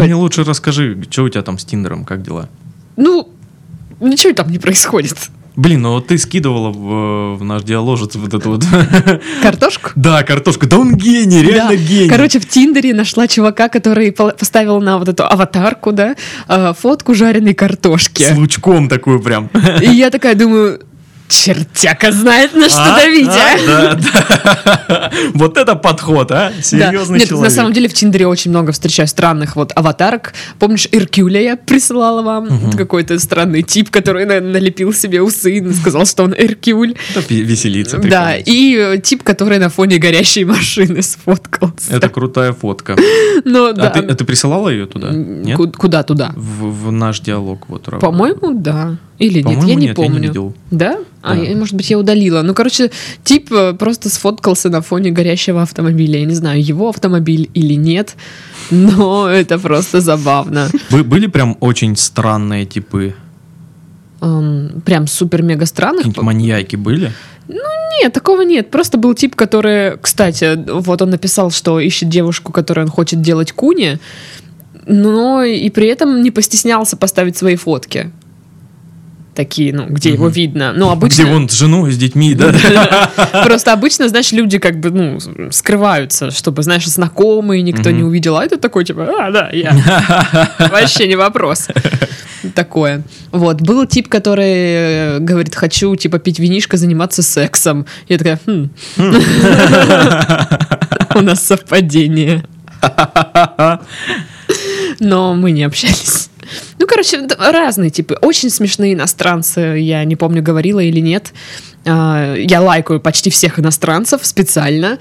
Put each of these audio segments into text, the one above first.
Ты мне лучше расскажи, что у тебя там с Тиндером, как дела? Ну, ничего там не происходит. Блин, ну вот ты скидывала в, в наш диаложец вот эту вот... Картошку? Да, картошку. Да он гений, реально Да. гений. Короче, в Тиндере нашла чувака, который поставил на вот эту аватарку, да, э, фотку жареной картошки. С лучком такую прям. И я такая думаю, чертяка знает, на что А? давить, а? А, Да, да. Вот это подход, а? Да. Серьезный Нет, человек. на самом деле в Тиндере очень много встречаю странных вот аватарок. Помнишь, Иркюля я присылала вам? Это какой-то странный тип, который на- налепил себе усы и сказал, что он Иркюль. Это пи- веселиться. Да, и э, тип, который на фоне горящей машины сфоткался. Это крутая фотка. Но, А да. ты, а ты присылала ее туда? Нет? ку- Куда туда? В, в наш диалог вот. По-моему, да. Или нет, я не нет, я не помню. видел. Да? А, Да. я, может быть, я удалила. Ну, короче, тип э, просто сфоткался на фоне горящего автомобиля. Я не знаю, его автомобиль или нет, но это просто забавно. Вы были прям очень странные типы? Эм, Прям супер-мега странных. Какие-нибудь маньяки были? Нет, такого нет. Просто был тип, который, кстати, вот он написал, что ищет девушку, которой он хочет делать куни, но и при этом не постеснялся поставить свои фотки. Такие, ну, где его видно. Ну, обычно... Где он с женой, с детьми, да? Просто обычно, знаешь, люди как бы, ну, скрываются, чтобы, знаешь, знакомые никто не увидел. А это такой, типа, а, да, я. Вообще не вопрос. Такое. Вот. Был тип, который э, говорит, хочу, типа, пить винишко, заниматься сексом. Я такая, «Хм». У нас совпадение. Но мы не общались. Ну, короче, разные типы. Очень смешные иностранцы, я не помню, говорила или нет. А, Я лайкаю почти всех иностранцев специально.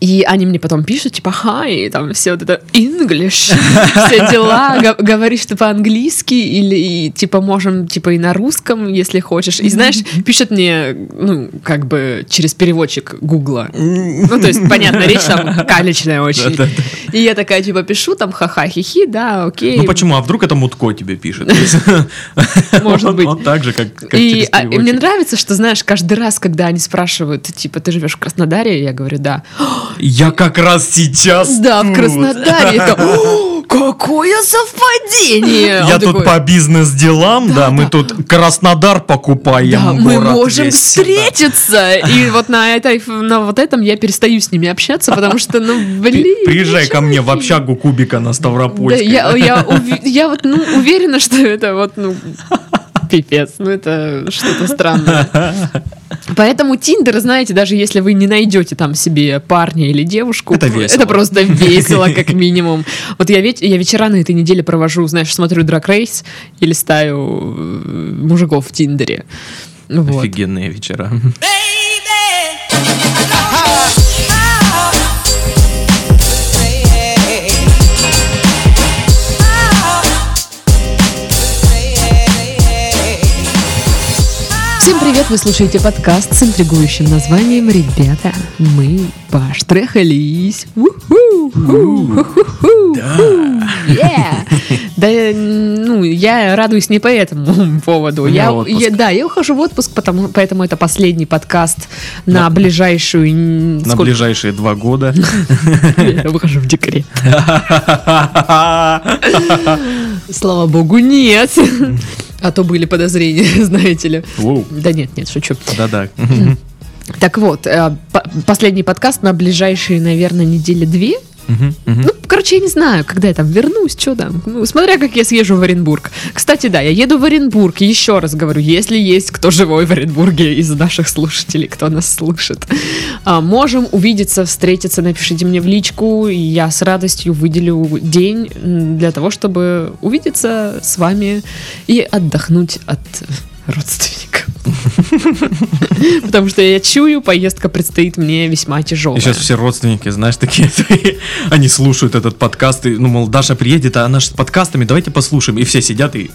И они мне потом пишут, типа, хай, там все вот это English, все дела, говоришь ты по-английски или, типа, можем, типа, и на русском, если хочешь. И, знаешь, пишет мне, ну, как бы через переводчик Гугла. Ну, то есть, понятно, речь там калечная очень. И я такая, типа, пишу там ха-ха, хихи, да, окей. Ну почему? А вдруг это Мутко тебе пишет? Может быть. Вот так же, как И, а, и мне нравится, что, знаешь, каждый раз, когда они спрашивают, типа, ты живешь в Краснодаре? Я говорю, да. Я как раз сейчас Да, в. Краснодаре. Я такая, «О, Какое совпадение! Я тут по бизнес-делам, да, мы тут Краснодар покупаем. Да, мы можем весь сюда». встретиться. И вот на, этой, на вот этом я перестаю с ними общаться, потому что, ну, блин. Приезжай ко мне в общагу Кубика на Да, Ставропольской. я вот ну, уверена, что это вот, ну, пипец, ну это что-то странное. Поэтому Тиндер, знаете, даже если вы не найдете там себе парня или девушку, Это весело. это просто весело, как минимум. Вот я, ведь, я вечера на этой неделе провожу, знаешь, смотрю Драк Рейс и листаю э, мужиков в Тиндере. Вот. Офигенные вечера. Всем привет, вы слушаете подкаст с интригующим названием «Ребята, мы поштрехались». Да, ну, я радуюсь не по этому поводу. Я, я- да, я ухожу в отпуск, потому, поэтому это последний подкаст на ближайшую... н- На сколько- ближайшие два года. Я выхожу в декрет. Слава богу, нет. А то были подозрения, знаете ли. Воу. Да нет, нет, шучу. Да-да. Так вот, э, по- последний подкаст на ближайшие, наверное, недели две. Мгм, мгм. Ну, короче, я не знаю, когда я там вернусь, что там. Ну, смотря как я съезжу в Оренбург. Кстати, да, я еду в Оренбург. Еще раз говорю, если есть кто живой в Оренбурге из наших слушателей, кто нас слушает, а, можем увидеться, встретиться, напишите мне в личку, и я с радостью выделю день для того, чтобы увидеться с вами и отдохнуть от родственников. Потому что я чую, поездка предстоит мне весьма тяжелая. И сейчас все родственники, знаешь, такие, они слушают этот подкаст, и, ну, мол, Даша приедет, а она же с подкастами, давайте послушаем. И все сидят и...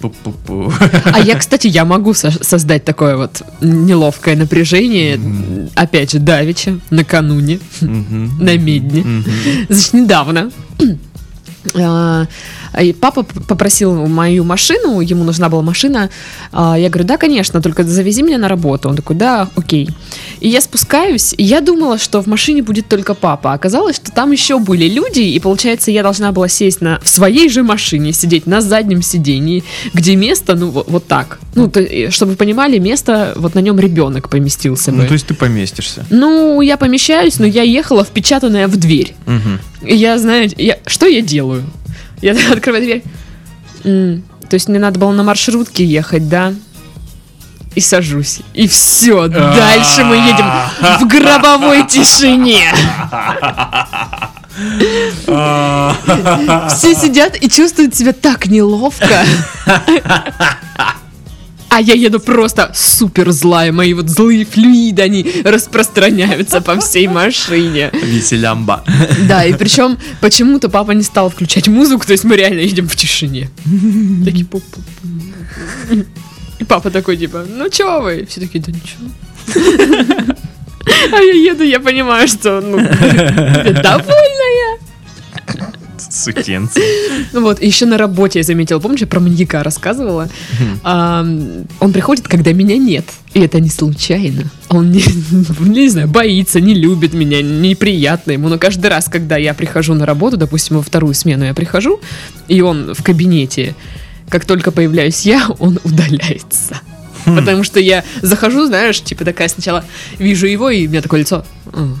Пу-пу-пу. А я, кстати, я могу со- создать такое вот неловкое напряжение, опять же, давеча, накануне, Мгм. на медне. Мгм. Значит, недавно а, И папа попросил мою машину, ему нужна была машина. А, Я говорю, да, конечно, только завези меня на работу. Он такой, да, окей. И я спускаюсь, и я думала, что в машине будет только папа. Оказалось, что там еще были люди, и получается, я должна была сесть на, в своей же машине, сидеть на заднем сидении, где место, ну, вот, так. Ну, то- и чтобы вы понимали, место, вот на нем ребенок поместился бы. Ну, то есть ты поместишься. Ну, я помещаюсь, но я ехала впечатанная в дверь. И я, знаете, я, что я делаю? Я открываю дверь. М, то есть мне надо было на маршрутке ехать, да? И сажусь. И все. Дальше мы едем в гробовой тишине. Все сидят и чувствуют себя так неловко. А я еду просто супер злая. Мои вот злые флюиды, они распространяются по всей машине. Веселямба. Да, и причем почему-то папа не стал включать музыку, то есть мы реально едем в тишине. Такие пуп И папа такой, типа, ну чё вы? Все такие, да ничего. А я еду, я понимаю, что, ну, довольная. Сукенцы. Ну вот, еще на работе я заметила, помнишь, я про маньяка рассказывала? А, он приходит, когда меня нет. И это не случайно. Он не, не знаю, боится, не любит меня, неприятно ему. Но каждый раз, когда я прихожу на работу, допустим, во вторую смену я прихожу, и он в кабинете, как только появляюсь я, он удаляется. Потому что я захожу, знаешь, типа такая сначала вижу его, и у меня такое лицо. «М,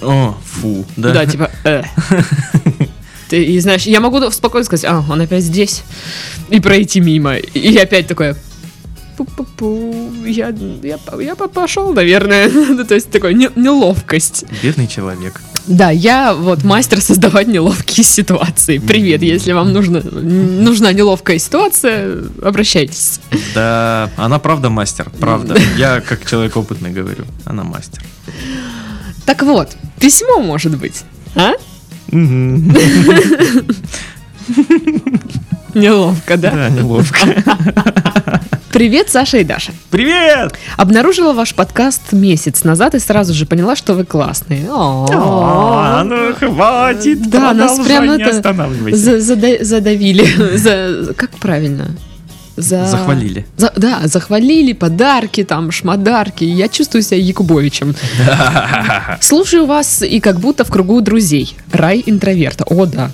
О, фу. Да? да, типа, э. Ты, и знаешь, я могу спокойно сказать, а, он опять здесь, и пройти мимо. И опять такое, пу-пу-пу, я, я, я по- пошел, наверное. Ну, То есть такой не- неловкость. Бедный человек. Да, я вот мастер создавать неловкие ситуации. Привет, если вам нужно, нужна неловкая ситуация, обращайтесь. Да, она правда мастер, правда. Я как человек опытный говорю, она мастер. Так вот, письмо может быть, а? Неловко, да? Да, неловко. Привет, Саша и Даша. Привет! Обнаружила ваш подкаст месяц назад и сразу же поняла, что вы классные. А, ну хватит. Да, нас продолжай, прям не это задавили. За- Как правильно? За... Захвалили. За- да, захвалили, подарки, там, шмодарки. Я чувствую себя Якубовичем. Слушаю вас и как будто в кругу друзей. Рай интроверта. О, да.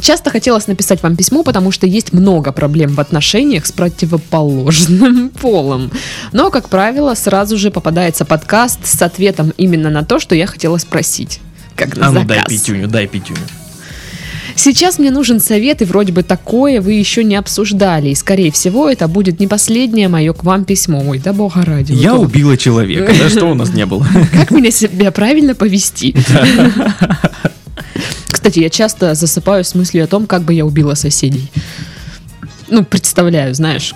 Часто хотелось написать вам письмо, потому что есть много проблем в отношениях с противоположным полом. Но, как правило, сразу же попадается подкаст с ответом именно на то, что я хотела спросить. Как на А ну дай заказ. пятюню, дай пятюню. Сейчас мне нужен совет, и вроде бы такое вы еще не обсуждали. И, скорее всего, это будет не последнее мое к вам письмо. Ой, да бога ради. Я Вот убила человека. Да что у нас не было? Как меня себя правильно повести? Кстати, я часто засыпаю с мыслью о том, как бы я убила соседей. Ну, представляю, знаешь,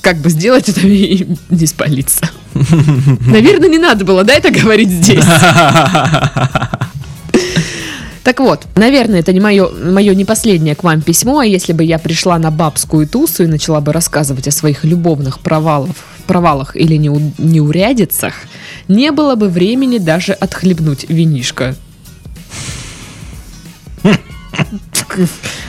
как бы сделать это и не спалиться. Наверное, не надо было, да, это говорить здесь. Так вот, наверное, это не мое, мое не последнее к вам письмо, а если бы я пришла на бабскую тусу и начала бы рассказывать о своих любовных провалах, провалах или неу- неурядицах, не было бы времени даже отхлебнуть винишко.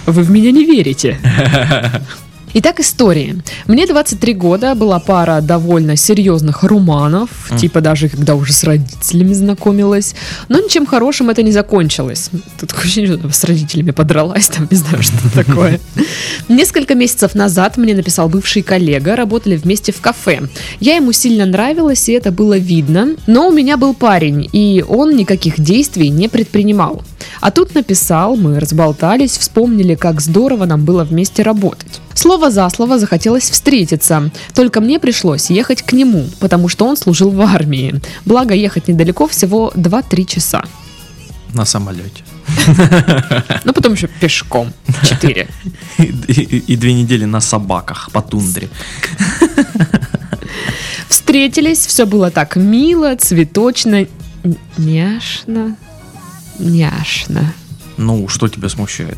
Вы в меня не верите. Итак, история. Мне 23 года, была пара довольно серьезных руманов, типа даже когда уже с родителями знакомилась, но ничем хорошим это не закончилось. Тут такое ощущение, что с родителями подралась, там не знаю, что такое. Несколько месяцев назад мне написал бывший коллега, работали вместе в кафе. Я ему сильно нравилась, и это было видно, но у меня был парень, и он никаких действий не предпринимал. А тут написал, мы разболтались, вспомнили, как здорово нам было вместе работать. Слово за слово захотелось встретиться, только мне пришлось ехать к нему, потому что он служил в армии. Благо ехать недалеко, всего 2-3 часа. На самолете. Ну, потом еще пешком 4. И, две недели на собаках по тундре. Встретились, все было так мило, цветочно, няшно, няшно, Ну, что тебя смущает?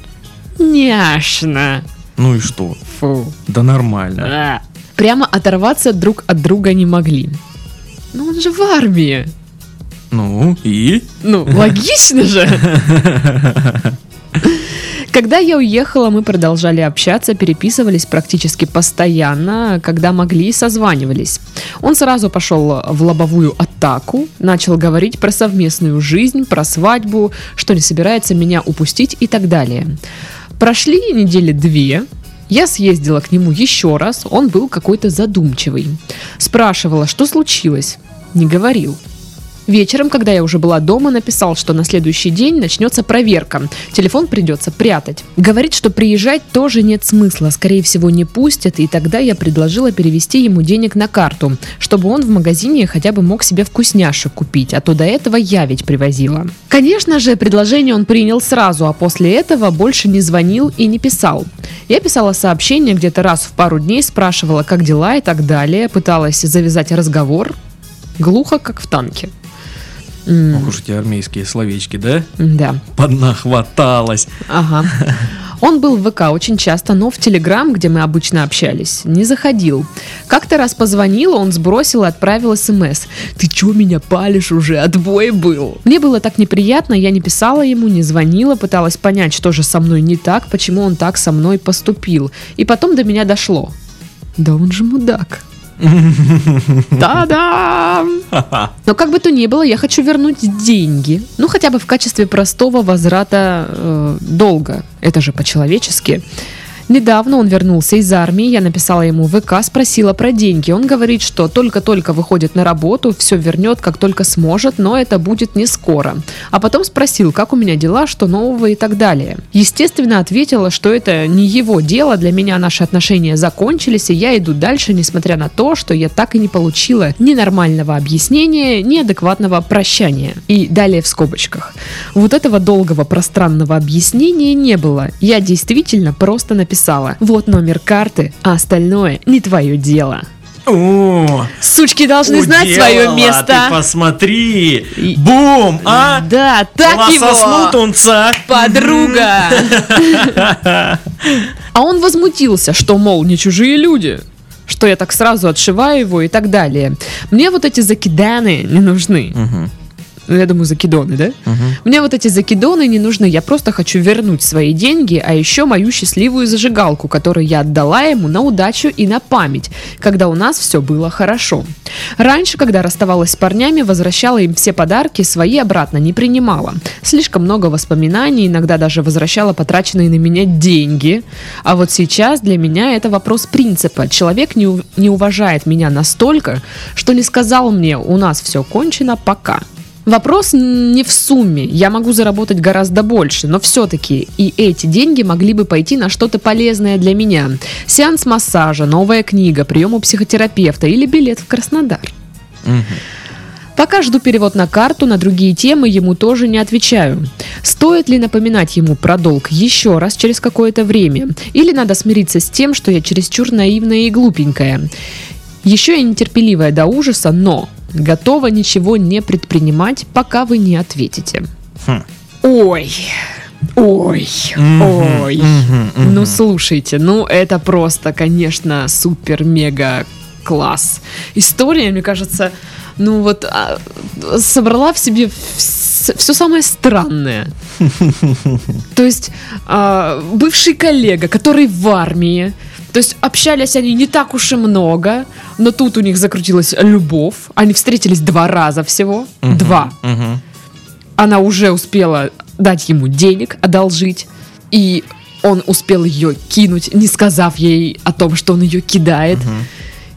няшно. Ну и что? Фу. Да нормально. А. Прямо оторваться друг от друга не могли. Ну, он же в армии. Ну и? Ну, логично же. Когда я уехала, мы продолжали общаться, переписывались практически постоянно, когда могли, созванивались. Он сразу пошел в лобовую атаку, начал говорить про совместную жизнь, про свадьбу, что не собирается меня упустить и так далее. Прошли недели две, я съездила к нему еще раз, он был какой-то задумчивый. Спрашивала, что случилось. Не говорил. Вечером, когда я уже была дома, написал, что на следующий день начнется проверка. Телефон придется прятать. Говорит, что приезжать тоже нет смысла. Скорее всего, не пустят. И тогда я предложила перевести ему денег на карту, чтобы он в магазине хотя бы мог себе вкусняшек купить. А то до этого я ведь привозила. Конечно же, предложение он принял сразу, а после этого больше не звонил и не писал. Я писала сообщение где-то раз в пару дней, спрашивала, как дела и так далее, пыталась завязать разговор. Глухо, как в танке. М, Ох уж эти армейские словечки, да? Да. Поднахваталась. Ага. Он был в ВК очень часто, но в Телеграм, где мы обычно общались, не заходил. Как-то раз позвонил, он сбросил и отправил смс. «Ты чё меня палишь уже? Отбой был!» Мне было так неприятно, я не писала ему, не звонила, пыталась понять, что же со мной не так, почему он так со мной поступил. И потом до меня дошло. Да он же мудак. Да-да! Но как бы то ни было, я хочу вернуть деньги. Ну, хотя бы в качестве простого возврата э, долга. Это же по-человечески. Недавно он вернулся из армии, я написала ему ВК, спросила про деньги. Он говорит, что только-только выходит на работу, все вернет, как только сможет, но это будет не скоро. А потом спросил, как у меня дела, что нового и так далее. Естественно, ответила, что это не его дело, для меня наши отношения закончились, и я иду дальше, несмотря на то, что я так и не получила ни нормального объяснения, ни адекватного прощания. И далее в скобочках. Вот этого долгого пространного объяснения не было. Я действительно просто написала. Вот номер карты, а остальное не твое дело. О, Сучки должны знать свое уделала, место. Ты посмотри. Бум, а? Да, так Лососнул его. тунца. Подруга. А он возмутился, что, мол, не чужие люди. Что я так сразу отшиваю его и так далее. Мне вот эти закиданы не нужны. Ну, я думаю, закидоны, да? мгм. Мне вот эти закидоны не нужны, я просто хочу вернуть свои деньги, а еще мою счастливую зажигалку, которую я отдала ему на удачу и на память, когда у нас все было хорошо. Раньше, когда расставалась с парнями, возвращала им все подарки, свои обратно не принимала. Слишком много воспоминаний, иногда даже возвращала потраченные на меня деньги. А вот сейчас для меня это вопрос принципа. Человек не, не уважает меня настолько, что не сказал мне, у нас все кончено, пока. Вопрос не в сумме. Я могу заработать гораздо больше, но все-таки и эти деньги могли бы пойти на что-то полезное для меня. Сеанс массажа, новая книга, прием у психотерапевта или билет в Краснодар. Пока жду перевод на карту, на другие темы ему тоже не отвечаю. Стоит ли напоминать ему про долг еще раз через какое-то время? Или надо смириться с тем, что я чересчур наивная и глупенькая? Еще я нетерпеливая до ужаса, но готова ничего не предпринимать, пока вы не ответите. Хм. Ой, ой, Мгм, ой. мгм, мгм. Ну слушайте, ну это просто, конечно, супер-мега класс. История, мне кажется, ну вот а, собрала в себе все самое странное. То есть а, бывший коллега, который в армии, то есть общались они не так уж и много, но тут у них закрутилась любовь. Они встретились два раза всего. Мгм, Два мгм. она уже успела дать ему денег, одолжить, и он успел ее кинуть, не сказав ей о том, что он ее кидает.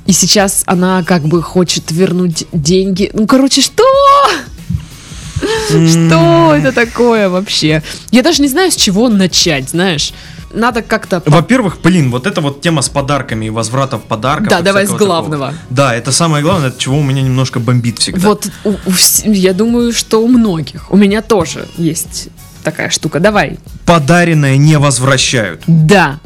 И сейчас она как бы хочет вернуть деньги. Ну, короче, что? Что это такое вообще? Я даже не знаю, с чего начать, знаешь. Надо как-то... Во-первых, блин, вот эта вот тема с подарками и возвратов подарков. Да, давай с главного. такого. Да, это самое главное, от чего у меня немножко бомбит всегда. Вот у- у я думаю, что у многих. У меня тоже есть такая штука. Давай. Подаренное не возвращают. Да.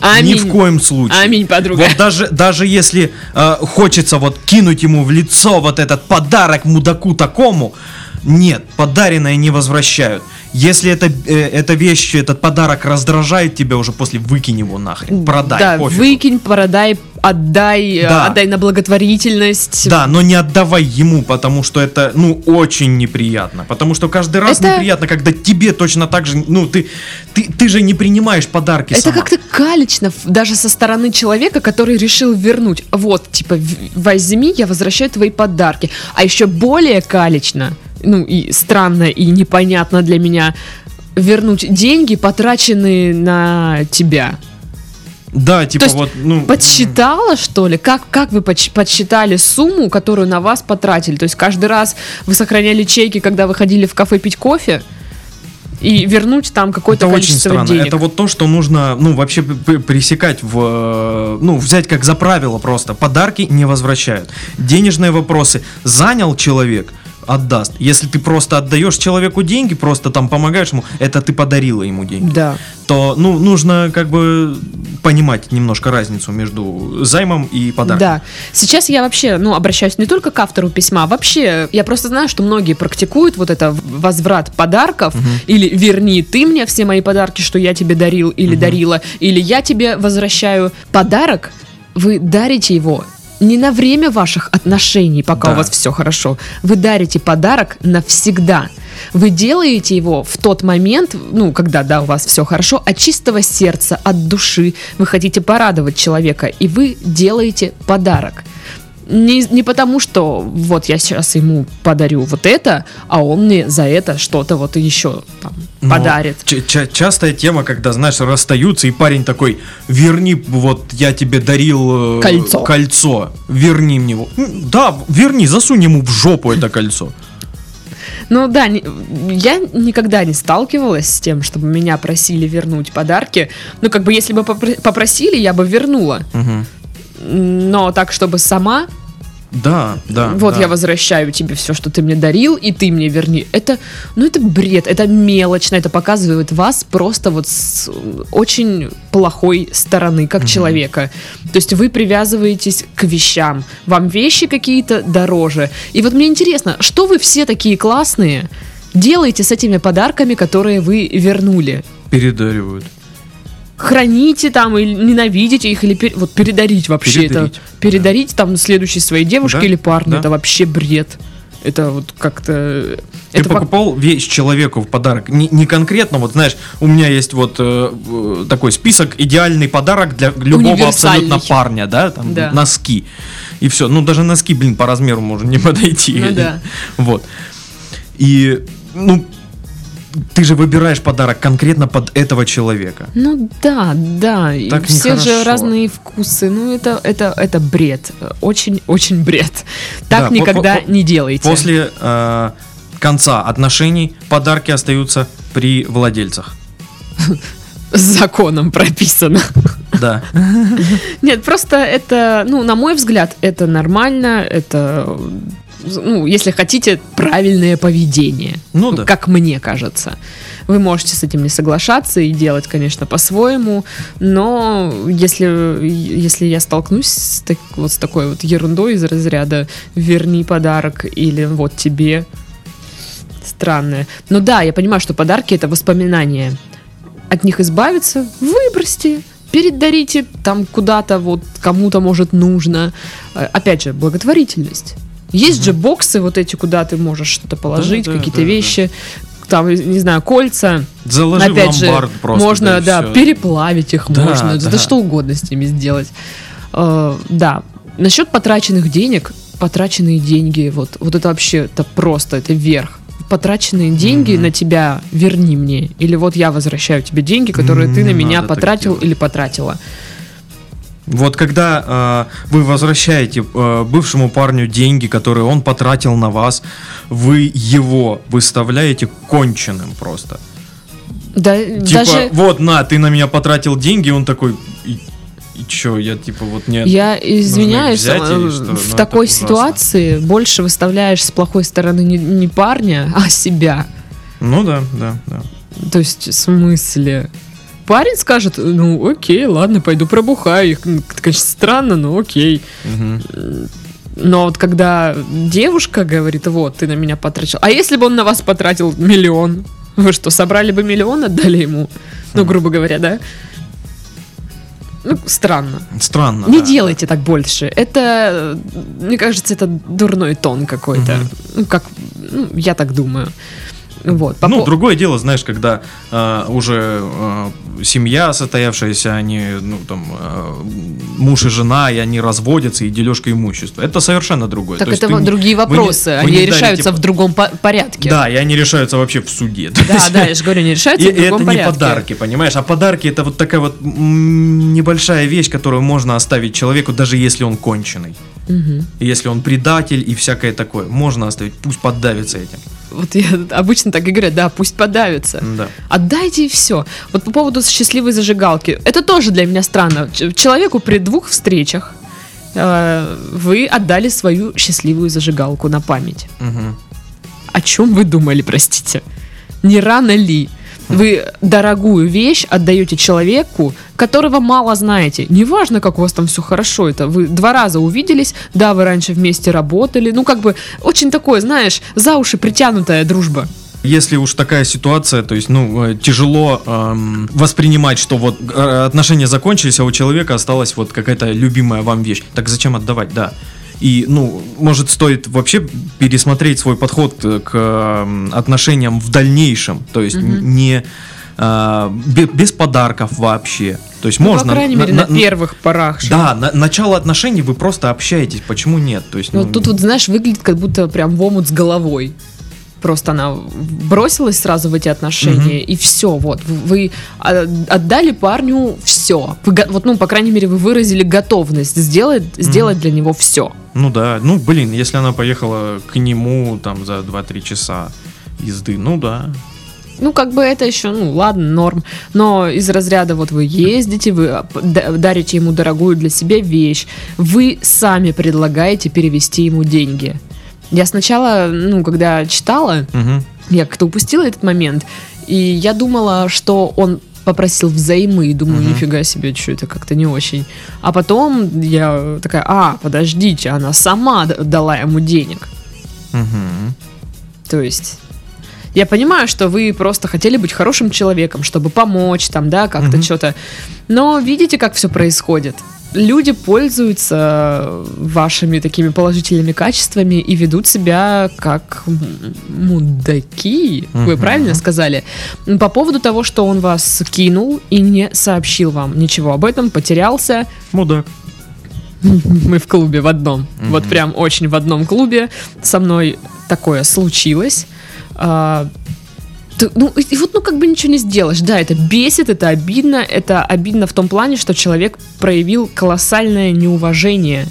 Аминь. Ни в коем случае. Аминь, подруга. Вот даже, даже если э, хочется вот кинуть ему в лицо вот этот подарок мудаку такому, нет, подаренное не возвращают. Если это, э, эта вещь, этот подарок раздражает тебя уже после, выкинь его нахрен, продай, Да, пофигу. выкинь, продай, отдай, э, Да. отдай на благотворительность. Да, но не отдавай ему, потому что это, ну, очень неприятно. Потому что каждый раз Это- неприятно, когда тебе точно так же, ну, ты, ты, ты же не принимаешь подарки Это как-то калечно даже со стороны человека, который решил вернуть. Вот, типа, возьми, я возвращаю твои подарки. А еще более калечно, ну и странно, и непонятно для меня, вернуть деньги, потраченные на тебя. Да, типа То вот, ну... Подсчитала, что ли? Как, как вы подсч- подсчитали сумму, которую на вас потратили? То есть каждый раз вы сохраняли чеки, когда вы ходили в кафе пить кофе, и вернуть там какое-то Это очень количество странно. денег. Это вот то, что нужно, ну, вообще пресекать в, э, ну, взять как за правило просто. Подарки не возвращают. Денежные вопросы занял человек, отдаст. Если ты просто отдаешь человеку деньги, просто там помогаешь ему, это ты подарила ему деньги. Да. То, ну, нужно как бы понимать немножко разницу между займом и подарком. Да. Сейчас я вообще, ну, обращаюсь не только к автору письма, вообще, я просто знаю, что многие практикуют вот это возврат подарков, или верни ты мне все мои подарки, что я тебе дарил или дарила, или я тебе возвращаю подарок, вы дарите его не на время ваших отношений, пока Да. у вас все хорошо. Вы дарите подарок навсегда. Вы делаете его в тот момент, ну, когда, да, у вас все хорошо, от чистого сердца, от души. Вы хотите порадовать человека, и вы делаете подарок. Не, не потому, что вот я сейчас ему подарю вот это, а он мне за это что-то вот еще там, Но подарит. ч- ча- частая тема, когда, знаешь, расстаются, и парень такой, верни, вот я тебе дарил э, Кольцо. кольцо, верни мне его. Да, верни, засунь ему в жопу это кольцо. Ну да, не- я никогда не сталкивалась с тем, чтобы меня просили вернуть подарки. Ну, как бы, если бы попро- попросили, я бы вернула. Мгм. Но так, чтобы сама, Да, да. вот да. я возвращаю тебе все, что ты мне дарил, и ты мне верни. Это, ну, это бред, это мелочно, это показывает вас просто вот с очень плохой стороны, как человека. То есть вы привязываетесь к вещам, вам вещи какие-то дороже. И вот мне интересно, что вы все такие классные делаете с этими подарками, которые вы вернули? Передаривают. Храните там или ненавидите их или пер- вот передарить вообще Передарить, это передарить там следующей своей девушке Да, или парню да. это вообще бред это вот как-то Ты это пок- покупал вещь человеку в подарок. Не, не конкретно, вот знаешь, у меня есть вот э, такой список идеальный подарок для любого абсолютно парня, да, там Да. носки. И все. Ну, даже носки, блин, по размеру может не подойти. Ну да. Вот. И, ну, ты же выбираешь подарок конкретно под этого человека. ну да да и Так у всех же разные вкусы ну это это это бред очень очень бред так Да, по- никогда по- не делайте После э, конца отношений подарки остаются при владельцах. с законом прописано Да. Нет, просто это, ну, на мой взгляд, это нормально, это, ну, если хотите, правильное поведение. Ну да. Как мне кажется. Вы можете с этим не соглашаться и делать, конечно, по-своему, но если, если я столкнусь с, так- вот с такой вот ерундой из разряда «верни подарок» или «вот тебе», странное. Но да, я понимаю, что подарки — это воспоминания. От них избавиться — выбросьте, передарите там куда-то, вот кому-то, может, нужно. Э, Опять же, благотворительность. Есть же боксы вот эти, куда ты можешь что-то положить, да, какие-то да, да. вещи, там, не знаю, кольца. Заложи Опять в же, ломбард просто. можно, да, всё. переплавить их Да, можно, да. да. что угодно с ними сделать. Э, да, насчет потраченных денег, потраченные деньги, вот, вот это вообще, это просто, это верх. Потраченные деньги Мгм. на тебя верни мне. Или вот я возвращаю тебе деньги, которые ты на меня потратил или потратила. Вот когда э, вы возвращаете э, бывшему парню деньги, которые он потратил на вас, вы его выставляете конченым просто. Да, Типа, даже вот, на, ты на меня потратил деньги, он такой, и, и чё, я типа вот нет. я извиняюсь, взять э, что? Ну, в это такой ситуации больше выставляешь с плохой стороны не, не парня, а себя. Ну да, да, да. То есть, в смысле? Парень скажет, ну окей, ладно, пойду пробухаю. их. М, Конечно, странно, но окей. Мгм. Но вот когда девушка говорит, вот, ты на меня потратил. А если бы он на вас потратил миллион? Вы что, собрали бы миллион, отдали ему? Ну, грубо говоря, да? ну, странно. Странно. Не да. делайте так больше. Это, э, мне кажется, это дурной тон какой-то. Мгм. Ну, как, ну, я так думаю. Вот. по Ну, другое дело, знаешь, когда э, уже э, семья состоявшаяся, они, ну, там, э, муж и жена, и они разводятся, и дележка имущества. Это совершенно другое. Так То есть это не- другие вы не- вопросы. вы Они не дарите- решаются в другом по- порядке. Да, и они решаются вообще в суде. Да, есть- да, я же говорю, они И решаются в другом это не порядке. подарки, понимаешь? А подарки это вот такая вот небольшая вещь, которую можно оставить человеку, даже если он конченый. Если он предатель и всякое такое, можно оставить, пусть поддавится этим. Вот я обычно так и говорю, да, пусть подавится. Да. Отдайте и все. Вот по поводу счастливой зажигалки. Это тоже для меня странно. Человеку при двух встречах э, вы отдали свою счастливую зажигалку на память. Мгм. О чем вы думали, простите? Не рано ли? Вы дорогую вещь отдаете человеку, которого мало знаете. Неважно, как у вас там все хорошо. Это вы два раза увиделись, да, вы раньше вместе работали. Ну, как бы очень такое, знаешь, за уши притянутая дружба. Если уж такая ситуация, то есть, ну, э, тяжело эм, воспринимать, что вот э, отношения закончились, а у человека осталась вот какая-то любимая вам вещь. Так зачем отдавать, да. И, ну, может, стоит вообще пересмотреть свой подход э, к отношениям в дальнейшем. То есть, н- не бе- без подарков вообще. То есть, Ну, можно... по крайней на- мере, на, на- первых порах. же. Да, на- начало отношений вы просто общаетесь. Почему нет? То есть, Ну, ну, тут вот, знаешь, выглядит как будто прям в омут с головой. Просто она бросилась сразу в эти отношения, и все, вот. Вы а, отдали парню все. Вот, ну, по крайней мере, вы выразили готовность сделать, сделать для него все. Ну да, ну блин, если она поехала к нему там за 2-3 часа езды, ну да. Ну, как бы это еще, ну, ладно, норм. Но из разряда вот вы ездите, вы дарите ему дорогую для себя вещь, вы сами предлагаете перевести ему деньги. Я сначала, ну, когда читала, Мгм. я как-то упустила этот момент, и я думала, что он попросил взаймы, и думаю, Мгм. нифига себе, что это как-то не очень. А потом я такая, а, подождите, она сама дала ему денег. Мгм. То есть я понимаю, что вы просто хотели быть хорошим человеком, чтобы помочь там, да, как-то Мгм. что-то. Но видите, как все происходит. Люди пользуются вашими такими положительными качествами и ведут себя как мудаки. Вы Мгм. правильно сказали? По поводу того, что он вас кинул и не сообщил вам ничего об этом, потерялся, Мудак. мы в клубе в одном. Мгм. Вот прям очень в одном клубе. Со мной такое случилось. Ну, и, вот, ну, как бы ничего не сделаешь. Да, это бесит, это обидно. Это обидно в том плане, что человек проявил колоссальное неуважение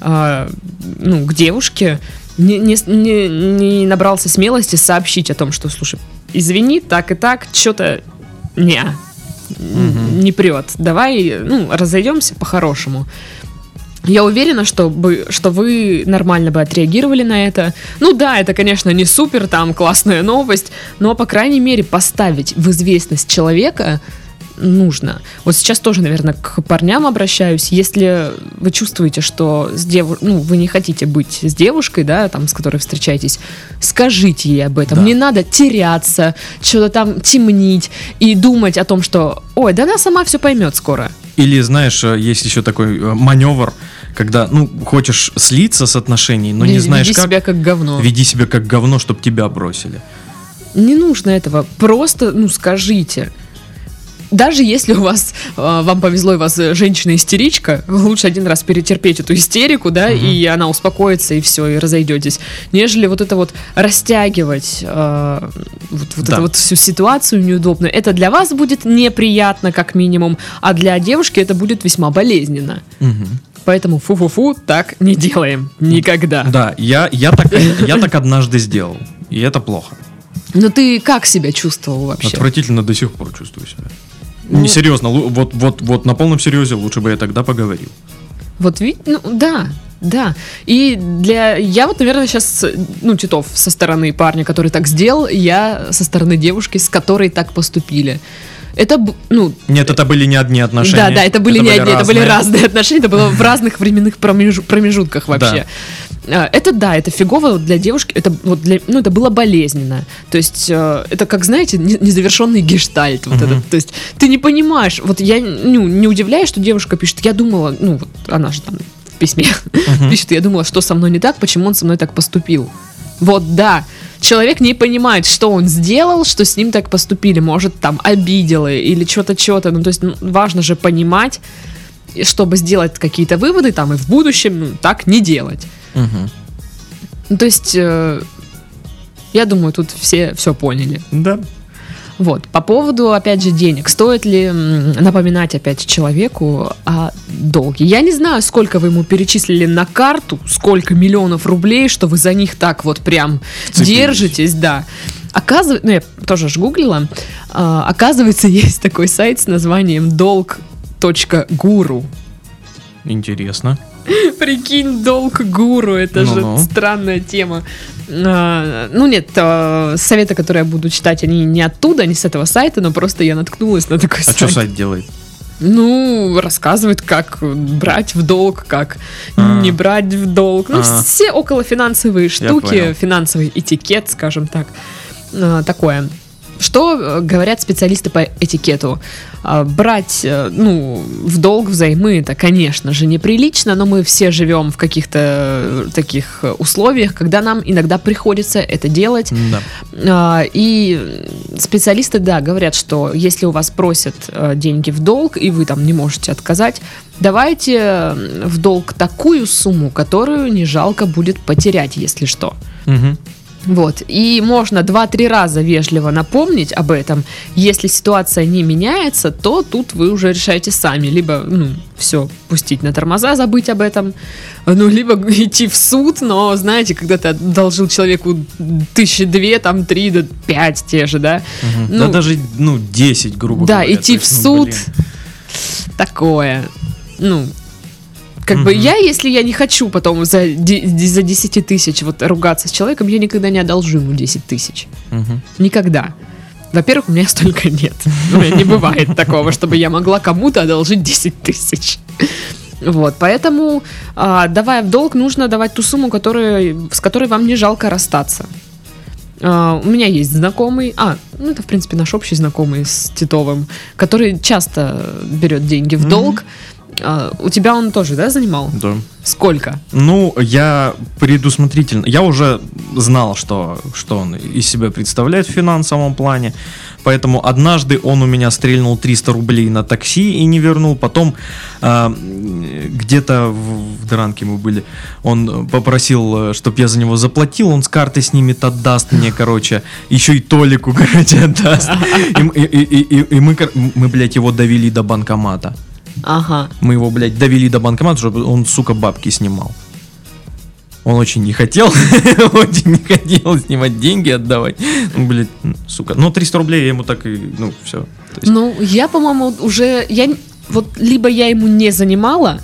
а, ну, к девушке. Не, не, не- не набрался смелости сообщить о том, что, слушай, извини, так и так, что-то не, не прет. Давай, ну, разойдемся по-хорошему. Я уверена, что, бы, что вы нормально бы отреагировали на это. Ну да, это, конечно, не супер, там классная новость, но, по крайней мере, поставить в известность человека нужно. Вот сейчас тоже, наверное, к парням обращаюсь. Если вы чувствуете, что с деву... ну, вы не хотите быть с девушкой, да, там, с которой встречаетесь, скажите ей об этом. Да. Не надо теряться, что-то там темнить и думать о том, что, ой, да она сама все поймет скоро. Или, знаешь, э, есть еще такой э, маневр, когда, ну, хочешь слиться с отношений, но не Веди знаешь как, себя как говно. веди себя как говно, чтобы тебя бросили. Не нужно этого. Просто, ну, скажите. Даже если у вас, э, вам повезло, и у вас женщина-истеричка, лучше один раз перетерпеть эту истерику, да, Мгм. и она успокоится, и все, и разойдетесь, нежели вот это вот растягивать э, вот, вот Да. эту вот всю ситуацию неудобную. Это для вас будет неприятно, как минимум, а для девушки это будет весьма болезненно. Мгм. Поэтому фу-фу-фу, так не делаем. Никогда. Да, я, я, так, я так однажды сделал, и это плохо. Но ты как себя чувствовал вообще? Отвратительно до сих пор чувствую себя. Ну- Не серьезно, вот, вот, вот на полном серьезе лучше бы я тогда поговорил. Вот видите, ну да, да. И для... Я вот, наверное, сейчас, ну, Титов со стороны парня, который так сделал, я со стороны девушки, с которой так поступили. Это, ну, Нет, это были не одни отношения. да, да, это были не одни, это были разные. разные отношения, это было в разных временных промеж- промежутках вообще. А, Это да, это фигово для девушки, это вот для, ну это было болезненно. То есть э, это как знаете не- незавершенный гештальт, вот Мгм. этот. То есть ты не понимаешь, вот я ну не удивляюсь, что девушка пишет, я думала, ну вот она же там в письме Мгм. пишет, я думала, что со мной не так, почему он со мной так поступил. Вот да, человек не понимает, что он сделал, что с ним так поступили, может там обидела или что-то, что-то. Ну то есть ну, важно же понимать, чтобы сделать какие-то выводы там и в будущем ну, так не делать. Мгм. Ну, то есть, э, я думаю, тут все все поняли. Да. Вот. По поводу, опять же, денег. Стоит ли напоминать опять человеку о долге? Я не знаю, сколько вы ему перечислили на карту, сколько миллионов рублей, что вы за них так вот прям Вцепились. держитесь, да. Оказывается, ну я тоже ж гуглила, а, оказывается, есть такой сайт с названием долг.гуру. Интересно. Прикинь, долг гуру, это Ну-ну. же странная тема. А, ну нет, а, советы, которые я буду читать, они не оттуда, не с этого сайта, но просто я наткнулась на такой А сайт. что сайт делает? Ну, рассказывает, как брать в долг, как А. не брать в долг. Ну, А. все околофинансовые штуки, понял. финансовый этикет, скажем так, а, такое. Что э, говорят специалисты по этикету? А, Брать, э, ну, в долг взаймы, это, конечно же, неприлично, но мы все живем в каких-то э, таких условиях, когда нам иногда приходится это делать. Да. А, И специалисты, да, говорят, что если у вас просят деньги в долг, и вы там не можете отказать, давайте в долг такую сумму, которую не жалко будет потерять, если что. Мгм. Вот. И можно 2-3 раза вежливо напомнить об этом. Если ситуация не меняется, то тут вы уже решаете сами. Либо, ну, все, пустить на тормоза, забыть об этом. Ну, либо идти в суд, но, знаете, когда ты одолжил человеку тысячи две, там, три, да, пять те же, да? Мгм. Ну, да даже, ну, 10, грубо да, говоря. идти То в есть, ну, суд, блин. такое. Ну, как бы Мгм. я, если я не хочу потом за, за 10 тысяч вот ругаться с человеком, я никогда не одолжу ему 10 тысяч. Мгм. Никогда. Во-первых, у меня столько нет. У меня не бывает такого, чтобы я могла кому-то одолжить 10 тысяч. Вот, поэтому, а, давая в долг, нужно давать ту сумму, которую, с которой вам не жалко расстаться. А, у меня есть знакомый, а, ну это в принципе наш общий знакомый с Титовым, который часто берет деньги в долг. А, у тебя он тоже, да, занимал? Да. Сколько? Ну, я предусмотрительно. Я уже знал, что, что он из себя представляет в финансовом плане. Поэтому однажды он у меня стрельнул 300 рублей на такси и не вернул. Потом м, где-то в, в Дранке мы были. Он попросил, чтобы я за него заплатил. Он с карты снимет, отдаст мне, короче. Еще и Толику, короче, отдаст. И, и- и- и- и мы, мы, блядь, его довели до банкомата. Ага. Мы его, блядь, довели до банкомата, чтобы он, сука, бабки снимал. Он очень не хотел, очень не хотел снимать деньги, отдавать. Ну, блядь, сука. Ну, 300 рублей я ему так и, ну, все. Ну, я, по-моему, уже... Я, вот либо я ему не занимала,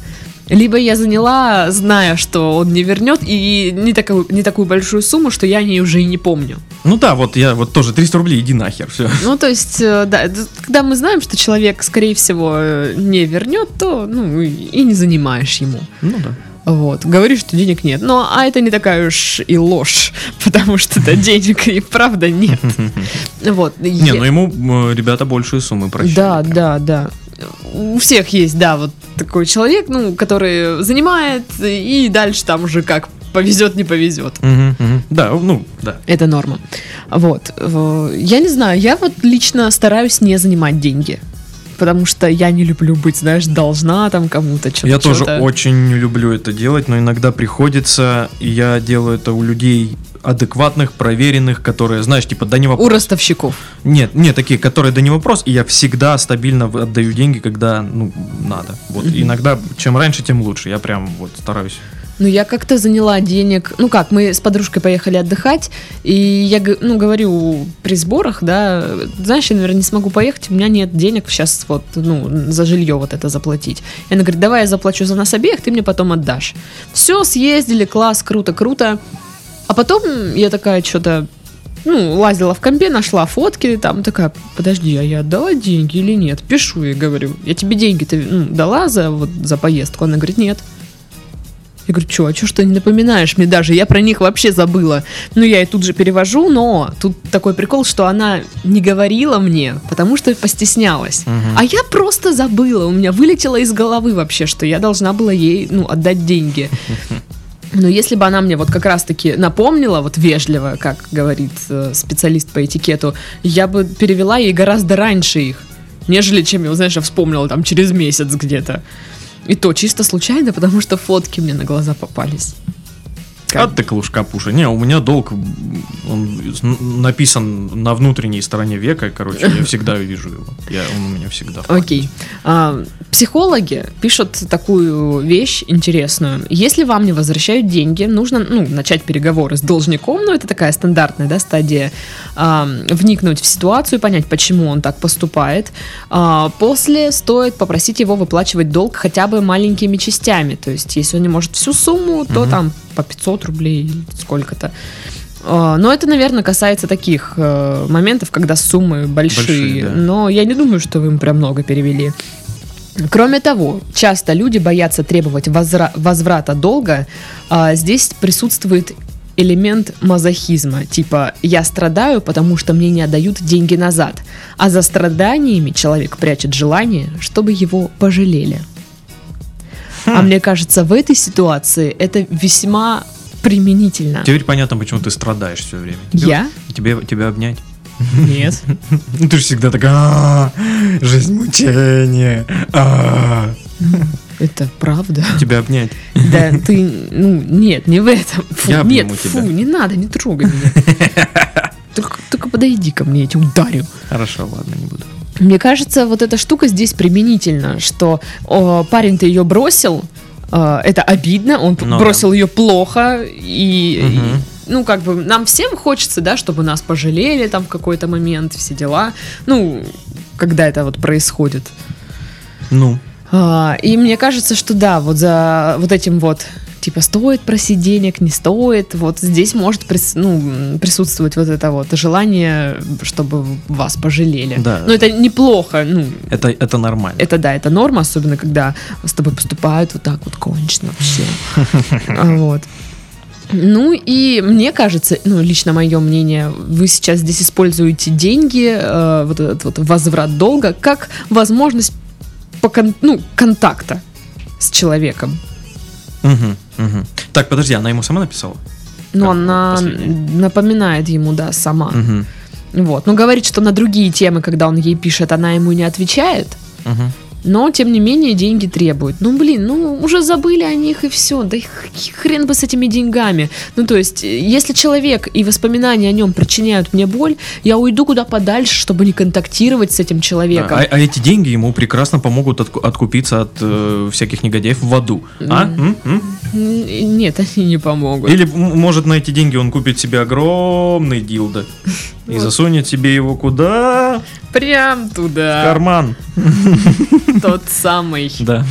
либо я заняла, зная, что он не вернет, и не такую, не такую большую сумму, что я о ней уже и не помню. Ну да, вот я вот тоже 300 рублей, иди нахер, все. Ну, то есть, э, да, когда мы знаем, что человек, скорее всего, э, не вернет, то, ну, и не занимаешь ему. Ну да. Вот, говоришь, что денег нет. Но, а это не такая уж и ложь, потому что да, денег и правда нет. Вот. Не, ну ему ребята большие суммы прощают. Да, да, да. У всех есть, да, вот такой человек, ну, который занимает, и дальше там уже как повезет, не повезет. Мгм, мгм. Да, ну, да. Это норма. Вот. Я не знаю, я вот лично стараюсь не занимать деньги. Потому что я не люблю быть, знаешь, должна там кому-то что-то. Я тоже очень не люблю это делать, но иногда приходится, и я делаю это у людей адекватных, проверенных, которые, знаешь, типа, да не вопрос. У ростовщиков. Нет, нет, такие, которые да не вопрос, и я всегда стабильно отдаю деньги, когда, ну, надо. Вот, иногда, чем раньше, тем лучше. Я прям вот стараюсь. Ну, я как-то заняла денег. Ну как, мы с подружкой поехали отдыхать, и я ну, говорю при сборах, да, знаешь, я, наверное, не смогу поехать, у меня нет денег сейчас вот, ну, за жилье вот это заплатить. И она говорит, давай я заплачу за нас обеих, ты мне потом отдашь. Все, съездили, класс, круто, круто. А потом я такая что-то, ну, лазила в компе, нашла фотки, там такая, подожди, а я отдала деньги или нет? Пишу ей, говорю, я тебе деньги-то ну, дала за, вот, за поездку? Она говорит, нет. Я говорю, что, а что, что не напоминаешь мне даже? Я про них вообще забыла. Ну, я и тут же перевожу, но тут такой прикол, что она не говорила мне, потому что постеснялась. Мгм. А я просто забыла, у меня вылетело из головы вообще, что я должна была ей, ну, отдать деньги. Но если бы она мне вот как раз-таки напомнила, вот вежливо, как говорит э, специалист по этикету, я бы перевела ей гораздо раньше их, нежели чем я, знаешь, я вспомнила там через месяц где-то. И то чисто случайно, потому что фотки мне на глаза попались. А ты клушка пуша. Не, у меня долг, он написан на внутренней стороне века, короче, я всегда вижу его. Я, он у меня всегда. Окей. А, психологи пишут такую вещь интересную. Если вам не возвращают деньги, нужно ну, начать переговоры с должником, ну это такая стандартная да, стадия, а, вникнуть в ситуацию, понять, почему он так поступает. А, после стоит попросить его выплачивать долг хотя бы маленькими частями. То есть, если он не может всю сумму, то Мгм. там по 500 рублей или сколько-то. А, Но это, наверное, касается таких э, моментов, когда суммы большие. Большие, да. Но я не думаю, что вы им прям много перевели. Кроме того, часто люди боятся требовать возра- возврата долга. А здесь присутствует элемент мазохизма, типа «я страдаю, потому что мне не отдают деньги назад», а за страданиями человек прячет желание, чтобы его пожалели. А мне кажется, в этой ситуации это весьма применительно. Теперь понятно, почему ты страдаешь все время. Тебе- Я? Тебе, тебя обнять? Нет. Ну, Ты же всегда такая, «А, жизнь мучение. а». Это правда. Тебя обнять. Да, ты, ну, нет, не в этом. Фу, Я нет, фу, тебя. не надо, не трогай меня. Только, только подойди ко мне, я тебя ударю. Хорошо, ладно, не буду. Мне кажется, вот эта штука здесь применительна, что о, парень-то ее бросил, э, это обидно, он Ну бросил ее плохо, и, Мгм. и, ну, как бы, нам всем хочется, да, чтобы нас пожалели там в какой-то момент, все дела, ну, когда это вот происходит. Ну, А, и мне кажется, что да, вот за вот этим вот типа стоит просить денег, не стоит, вот здесь может прис- ну, присутствовать вот это вот желание, чтобы вас пожалели. Да. Но это неплохо, ну, это, это нормально. это да, это норма, особенно когда с тобой поступают вот так вот кончено вообще. А, Вот. Ну и мне кажется, ну лично мое мнение, вы сейчас здесь используете деньги, э, вот этот вот возврат долга, как возможность по кон- ну, контакта с человеком. Мгм, мгм. Так, подожди, она ему сама написала? Но Как она последнее? напоминает ему, да, сама. Мгм, Вот. Но говорит, что на другие темы, когда он ей пишет, она ему не отвечает. мгм. Но, тем не менее, деньги требует. Ну, блин, ну, уже забыли о них и все. Да хрен бы с этими деньгами. Ну, то есть, э, если человек и воспоминания о нем причиняют мне боль, я уйду куда подальше, чтобы не контактировать с этим человеком. а, а эти деньги ему прекрасно помогут отку- откупиться от э, всяких негодяев в аду. А? М? М? Н- Нет, они не помогут. Или, может, на эти деньги он купит себе огромный дилдо и засунет себе его куда? Прям В туда. карман. Тот самый. Да.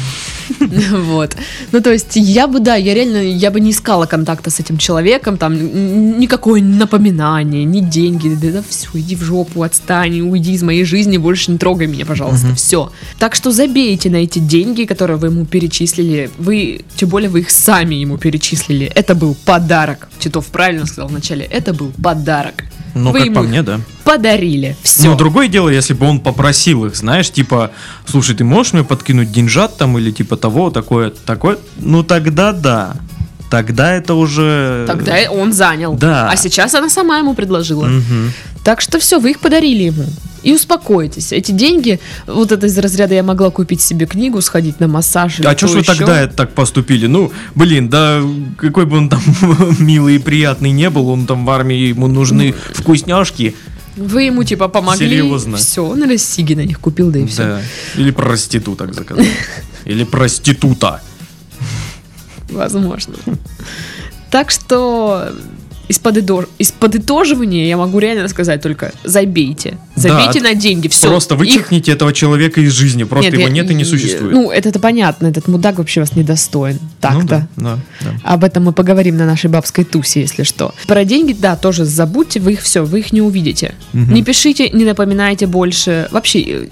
Вот. Ну, то есть, я бы, да, я реально, я бы не искала контакта с этим человеком, там, никакое напоминание, ни деньги, да, да все, иди в жопу, отстань, уйди из моей жизни, больше не трогай меня, пожалуйста, все. Так что забейте на эти деньги, которые вы ему перечислили, вы, тем более, вы их сами ему перечислили, это был подарок. Титов правильно сказал вначале, это был подарок. Ну, Вы как по мне, да. Подарили, все. Ну, другое дело, если бы он попросил их, знаешь, типа, слушай, ты можешь мне подкинуть деньжат там или типа того, такое, такое? Ну, тогда да. Тогда это уже... Тогда он занял. Да. А сейчас она сама ему предложила. Мгм. Так что все, вы их подарили ему. И успокойтесь. Эти деньги, вот это из разряда я могла купить себе книгу, сходить на массаж или А что ж вы тогда так поступили? Ну, блин, да какой бы он там милый и приятный не был, он там в армии, ему нужны вкусняшки. Вы ему типа помогли. Серьезно? Все, он LSD на них купил, да и все. Да. Или проституток заказал. Или проститута. Возможно. Так что из, подытож- из подытоживания я могу реально сказать только забейте. Забейте Да, на деньги, все. Просто вычеркните этого человека из жизни. Просто его я- нет и не существует. Ну, это-то понятно, этот мудак вообще вас недостоин. Ну Так-то. да, да, да. Об этом мы поговорим на нашей бабской тусе, если что. Про деньги, да, тоже забудьте, вы их все, вы их не увидите. Мгм. Не пишите, не напоминайте больше. Вообще,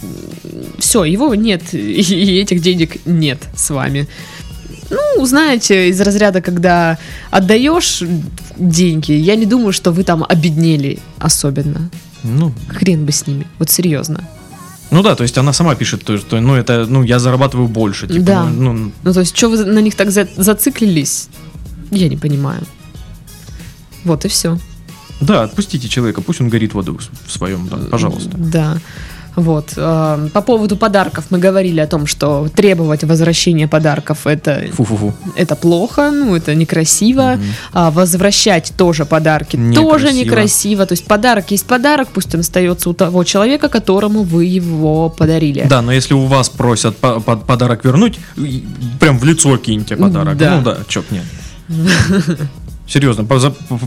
все, его нет, и этих денег нет с вами. Ну, знаете, из разряда, когда отдаешь деньги, я не думаю, что вы там обеднели особенно. Ну, Хрен бы с ними, вот серьезно. ну да, то есть она сама пишет, то, что ну это, ну я зарабатываю больше. Типа, Да. ну, ну, Ну, то есть, что вы на них так за- зациклились, я не понимаю. Вот и все. да, отпустите человека, пусть он горит в аду в своем, да, пожалуйста. Да. Вот. э, По поводу подарков мы говорили о том, что требовать возвращения подарков это, это плохо, ну, это некрасиво. А возвращать тоже подарки Некрасиво. тоже некрасиво. То есть подарок есть подарок, пусть он остается у того человека, которому вы его подарили. Да, но если у вас просят по- по- подарок вернуть, прям в лицо киньте подарок. Да. Ну да, чё нет. Серьезно,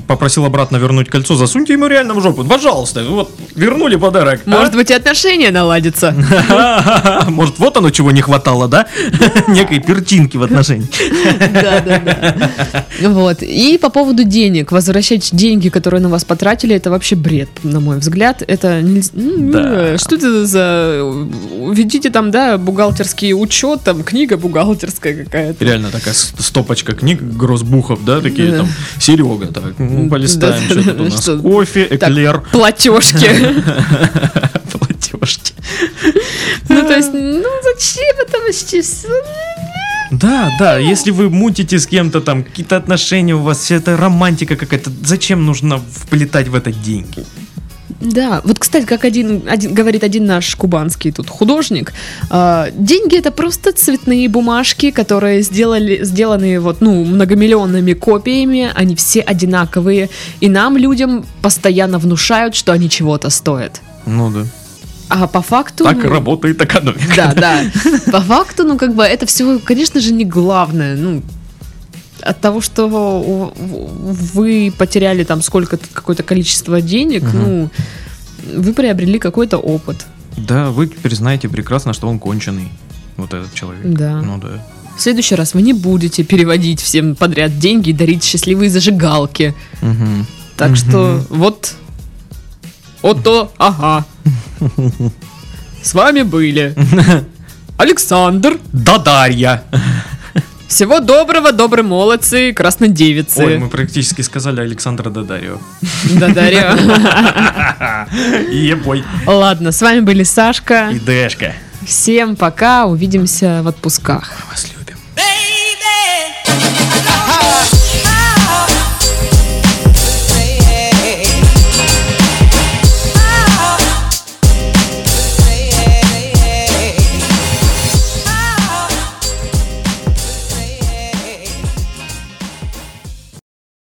попросил обратно вернуть кольцо, засуньте ему реально в жопу. Пожалуйста, вот вернули подарок. а? Может быть, и отношения наладятся. Может, вот оно чего не хватало, да? Некой пертинки в отношениях. Да, да, да. Вот. И по поводу денег. Возвращать деньги, которые на вас потратили, это вообще бред, на мой взгляд. Это ну. Что это за... Ведите там, да, бухгалтерский учет, там книга бухгалтерская какая-то. Реально такая стопочка книг, грозбухов, да, такие там. Серега, так, ну, полистаем, Да, что тут у нас. что- Кофе, Так. эклер, Платежки. платежки. Ну, то есть, ну, зачем это вообще? Да, да, если вы мутите с кем-то там, какие-то отношения у вас, вся эта романтика какая-то, зачем нужно вплетать в это деньги? Да, вот, кстати, как один, один говорит один наш кубанский тут художник, э, деньги это просто цветные бумажки, которые сделали, сделаны вот, ну, многомиллионными копиями, они все одинаковые, и нам, людям, постоянно внушают, что они чего-то стоят. Ну да. А по факту... Так ну, работает экономика. Да, да. По факту, ну, как бы, это все, конечно же, не главное. Ну, от того, что вы потеряли там сколько-то, какое-то количество денег, Мгм. ну, вы приобрели какой-то опыт. Да, вы теперь знаете прекрасно, что он конченый. Вот этот человек. Да. Ну да. В следующий раз вы не будете переводить всем подряд деньги и дарить счастливые зажигалки. Мгм. Так Мгм. что вот... Вот то, ага. С вами были Александр. Да, Дарья. Всего доброго, добрые молодцы, краснодевицы. Ой, мы практически сказали Александра Дадарио. Дадарио. Ебой. Ладно, с вами были Сашка. И Дэшка. Всем пока, увидимся в отпусках. Мы вас любим. Baby,